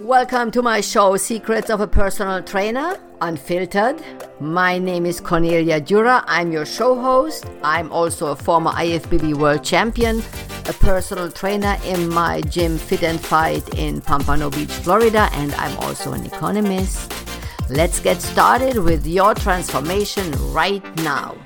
Welcome to my show, Secrets of a Personal Trainer, Unfiltered. My name is Cornelia Dura. I'm your show host. I'm also a former IFBB World Champion, a personal trainer in my gym Fit and Fight in Pompano Beach, Florida, and I'm also an economist. Let's get started with your transformation right now.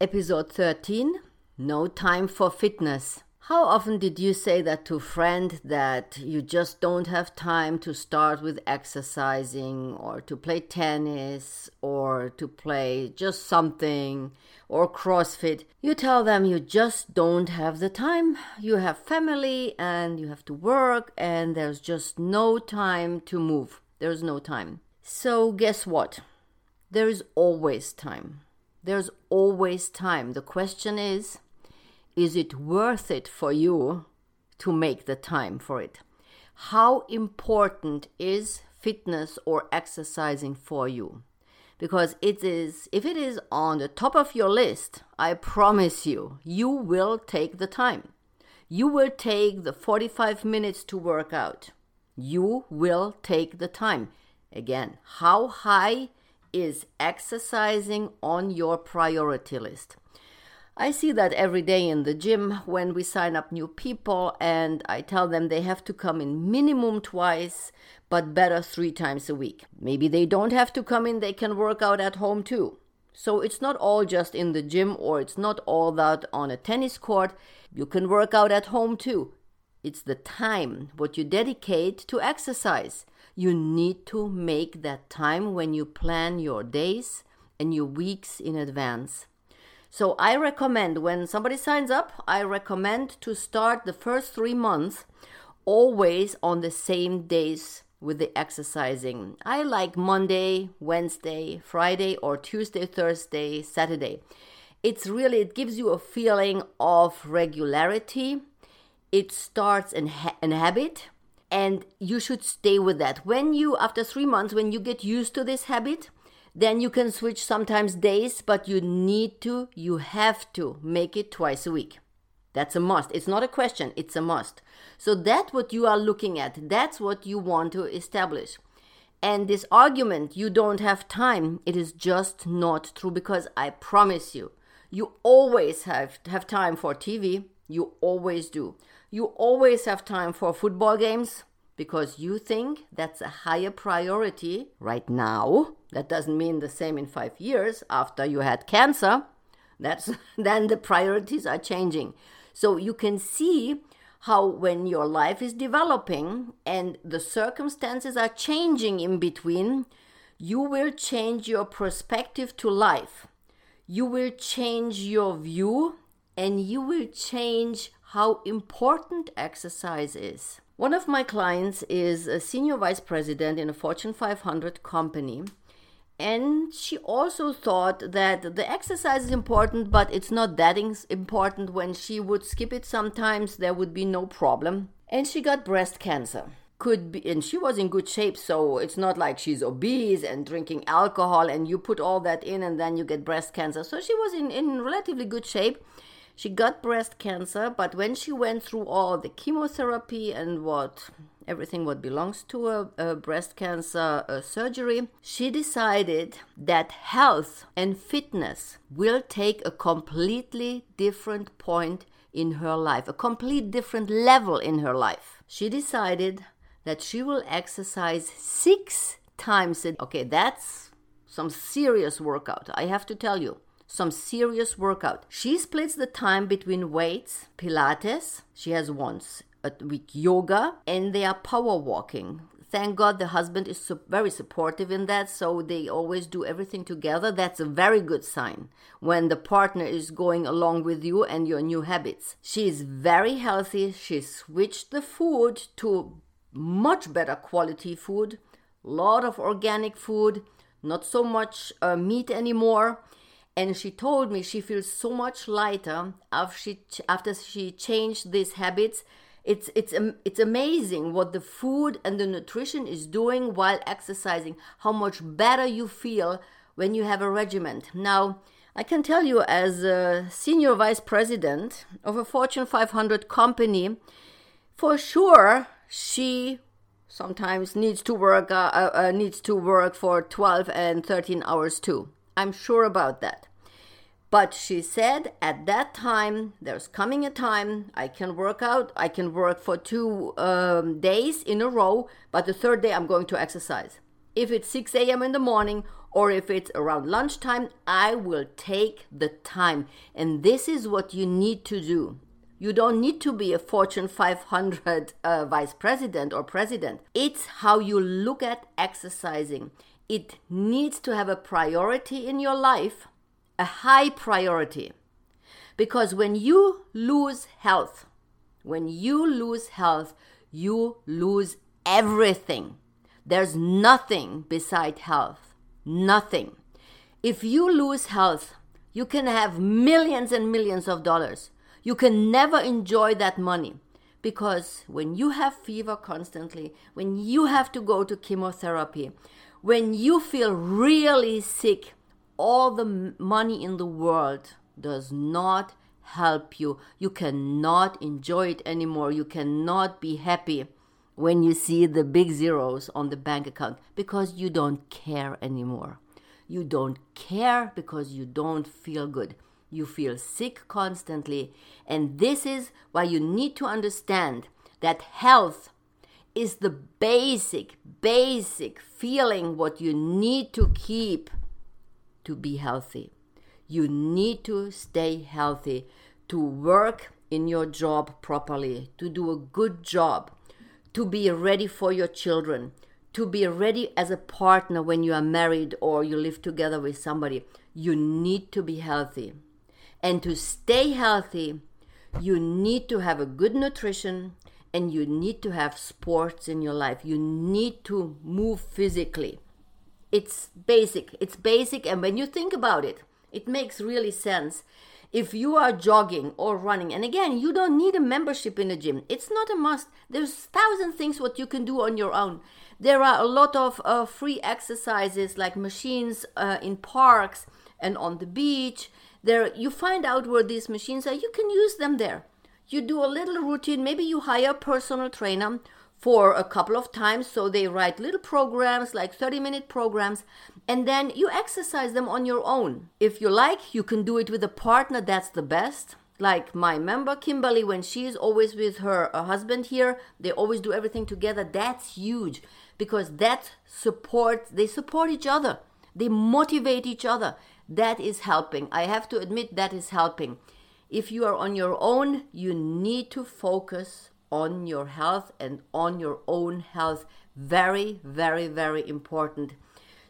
Episode 13 No Time for Fitness. How often did you say that to a friend that you just don't have time to start with exercising or to play tennis or to play just something or CrossFit? You tell them you just don't have the time. You have family and you have to work and there's just no time to move. There's no time. So, guess what? There is always time. There's always time. The question is, is it worth it for you to make the time for it? How important is fitness or exercising for you? Because it is, if it is on the top of your list, I promise you, you will take the time. You will take the 45 minutes to work out. You will take the time. Again, how high is exercising on your priority list? I see that every day in the gym when we sign up new people, and I tell them they have to come in minimum twice, but better three times a week. Maybe they don't have to come in, they can work out at home too. So it's not all just in the gym or it's not all that on a tennis court. You can work out at home too. It's the time, what you dedicate to exercise. You need to make that time when you plan your days and your weeks in advance. So I recommend when somebody signs up, I recommend to start the first three months always on the same days with the exercising. I like Monday, Wednesday, Friday, or Tuesday, Thursday, Saturday. It's really, it gives you a feeling of regularity. It starts an, ha- habit and you should stay with that. When you, after three months, when you get used to this habit, then you can switch sometimes days, but you need to, you have to make it twice a week. That's a must. It's not a question, it's a must. So that's what you are looking at. That's what you want to establish. And this argument, you don't have time, it is just not true because I promise you, you always have, have time for TV. You always do. You always have time for football games because you think that's a higher priority right now. That doesn't mean the same in five years after you had cancer. That's then the priorities are changing. So you can see how when your life is developing and the circumstances are changing in between, you will change your perspective to life. You will change your view and you will change how important exercise is. One of my clients is a senior vice president in a Fortune 500 company. And she also thought that the exercise is important, but it's not that important. When she would skip it sometimes, there would be no problem. And she got breast cancer. Could be, and she was in good shape, so it's not like she's obese and drinking alcohol, and you put all that in, and then you get breast cancer. So she was in, in relatively good shape she got breast cancer, but when she went through all the chemotherapy and what everything what belongs to a, a breast cancer a surgery, she decided that health and fitness will take a completely different point in her life, a complete different level in her life. She decided that she will exercise six times a day. Okay, that's some serious workout, I have to tell you some serious workout. She splits the time between weights, Pilates, she has once a week yoga, and they are power walking. Thank God the husband is su- very supportive in that, so they always do everything together. That's a very good sign when the partner is going along with you and your new habits. She is very healthy. She switched the food to much better quality food, lot of organic food, not so much uh, meat anymore and she told me she feels so much lighter after she after she changed these habits it's it's it's amazing what the food and the nutrition is doing while exercising how much better you feel when you have a regiment now I can tell you, as a senior vice president of a Fortune 500 company, for sure she sometimes needs to work uh, uh, needs to work for 12 and 13 hours too. I'm sure about that. But she said at that time, there's coming a time I can work out, I can work for two um, days in a row, but the third day I'm going to exercise. If it's 6 a.m. in the morning or if it's around lunchtime, I will take the time. And this is what you need to do. You don't need to be a Fortune 500 uh, vice president or president. It's how you look at exercising. It needs to have a priority in your life a high priority. Because when you lose health, when you lose health, you lose everything. There's nothing beside health. Nothing. If you lose health, you can have millions and millions of dollars. You can never enjoy that money because when you have fever constantly, when you have to go to chemotherapy, when you feel really sick, all the money in the world does not help you. You cannot enjoy it anymore. You cannot be happy when you see the big zeros on the bank account because you don't care anymore. You don't care because you don't feel good. You feel sick constantly. And this is why you need to understand that health is the basic, basic feeling what you need to keep to be healthy. You need to stay healthy, to work in your job properly, to do a good job, to be ready for your children, to be ready as a partner when you are married or you live together with somebody. You need to be healthy. And to stay healthy, you need to have a good nutrition and you need to have sports in your life. You need to move physically it's basic. It's basic, and when you think about it, it makes really sense. If you are jogging or running, and again, you don't need a membership in a gym. It's not a must. There's thousand things what you can do on your own. There are a lot of uh, free exercises like machines uh, in parks and on the beach. There, you find out where these machines are. You can use them there. You do a little routine. Maybe you hire a personal trainer for a couple of times. So they write little programs, like 30 minute programs, and then you exercise them on your own. If you like, you can do it with a partner, that's the best. Like my member Kimberly, when she's always with her husband here, they always do everything together. That's huge because that support, they support each other, they motivate each other. That is helping. I have to admit, that is helping. If you are on your own, you need to focus on your health and on your own health. Very, very, very important.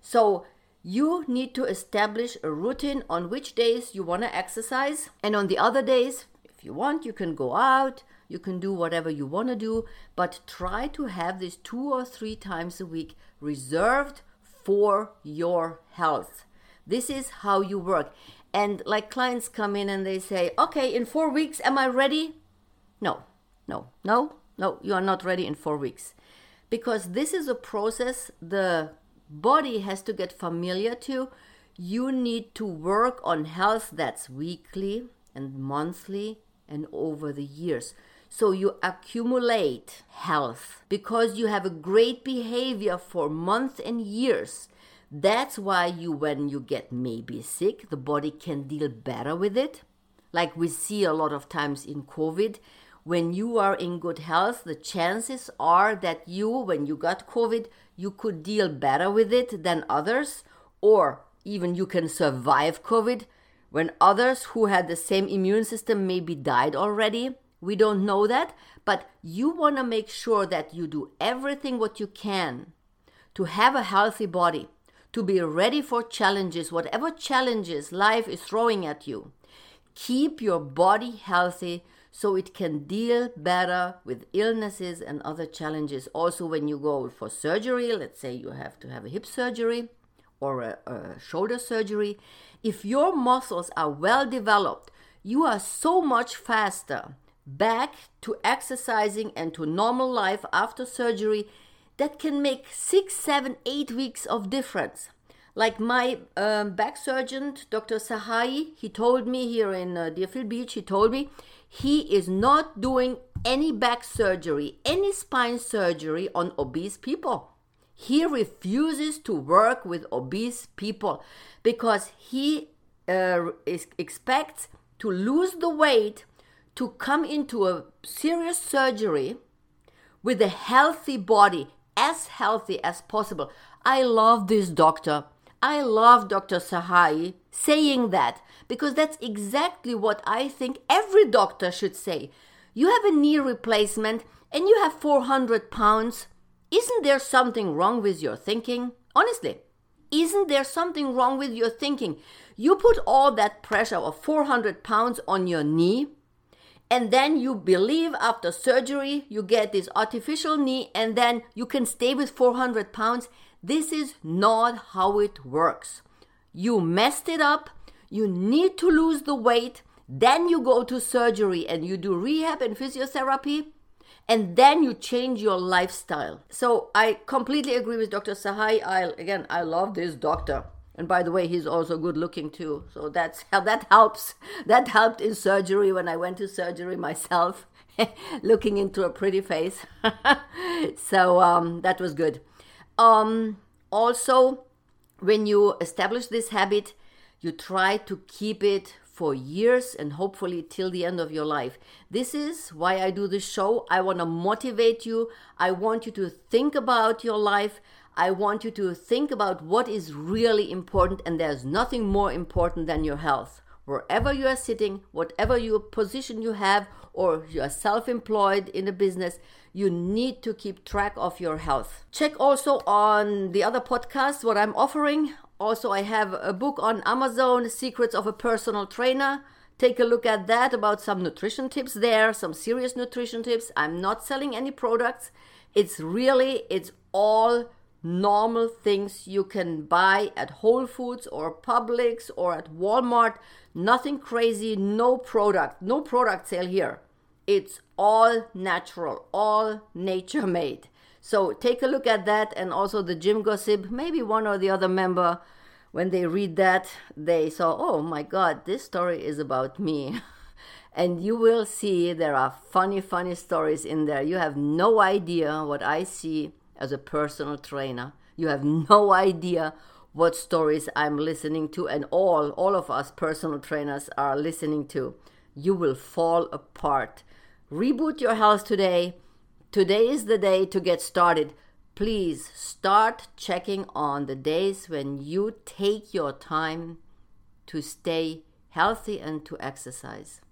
So, you need to establish a routine on which days you want to exercise, and on the other days, if you want, you can go out, you can do whatever you want to do, but try to have this two or three times a week reserved for your health. This is how you work. And like clients come in and they say, okay, in four weeks, am I ready? No, no, no, no, you are not ready in four weeks. Because this is a process the body has to get familiar to. You need to work on health that's weekly and monthly and over the years. So you accumulate health because you have a great behavior for months and years. That's why you, when you get maybe sick, the body can deal better with it. Like we see a lot of times in COVID, when you are in good health, the chances are that you, when you got COVID, you could deal better with it than others, or even you can survive COVID when others who had the same immune system maybe died already. We don't know that, but you want to make sure that you do everything what you can to have a healthy body, to be ready for challenges, whatever challenges life is throwing at you. Keep your body healthy so it can deal better with illnesses and other challenges. Also, when you go for surgery, let's say you have to have a hip surgery or a, a shoulder surgery, if your muscles are well developed, you are so much faster back to exercising and to normal life after surgery that can make six, seven, eight weeks of difference. Like my um, back surgeon, Dr. Sahai, he told me here in uh, Deerfield Beach, he told me he is not doing any back surgery, any spine surgery on obese people. He refuses to work with obese people because he uh, is, expects to lose the weight to come into a serious surgery with a healthy body, as healthy as possible. I love this doctor. I love Dr. Sahai saying that because that's exactly what I think every doctor should say. You have a knee replacement and you have 400 pounds. Isn't there something wrong with your thinking? Honestly, isn't there something wrong with your thinking? You put all that pressure of 400 pounds on your knee, and then you believe after surgery you get this artificial knee, and then you can stay with 400 pounds. This is not how it works. You messed it up. You need to lose the weight. Then you go to surgery and you do rehab and physiotherapy. And then you change your lifestyle. So I completely agree with Dr. Sahai. I again, I love this doctor. And by the way, he's also good looking too. So that's how that helps. That helped in surgery when I went to surgery myself, looking into a pretty face. so um, that was good. Um, also, when you establish this habit, you try to keep it for years and hopefully till the end of your life. This is why I do this show. I want to motivate you. I want you to think about your life. I want you to think about what is really important, and there's nothing more important than your health. Wherever you are sitting, whatever your position you have, or you are self employed in a business, you need to keep track of your health. Check also on the other podcasts what I'm offering. Also, I have a book on Amazon, Secrets of a Personal Trainer. Take a look at that about some nutrition tips there, some serious nutrition tips. I'm not selling any products. It's really, it's all normal things you can buy at Whole Foods or Publix or at Walmart. Nothing crazy, no product, no product sale here. It's all natural, all nature made. So take a look at that and also the gym gossip. Maybe one or the other member, when they read that, they saw, oh my God, this story is about me. and you will see there are funny, funny stories in there. You have no idea what I see as a personal trainer. You have no idea what stories I'm listening to, and all, all of us personal trainers are listening to. You will fall apart. Reboot your health today. Today is the day to get started. Please start checking on the days when you take your time to stay healthy and to exercise.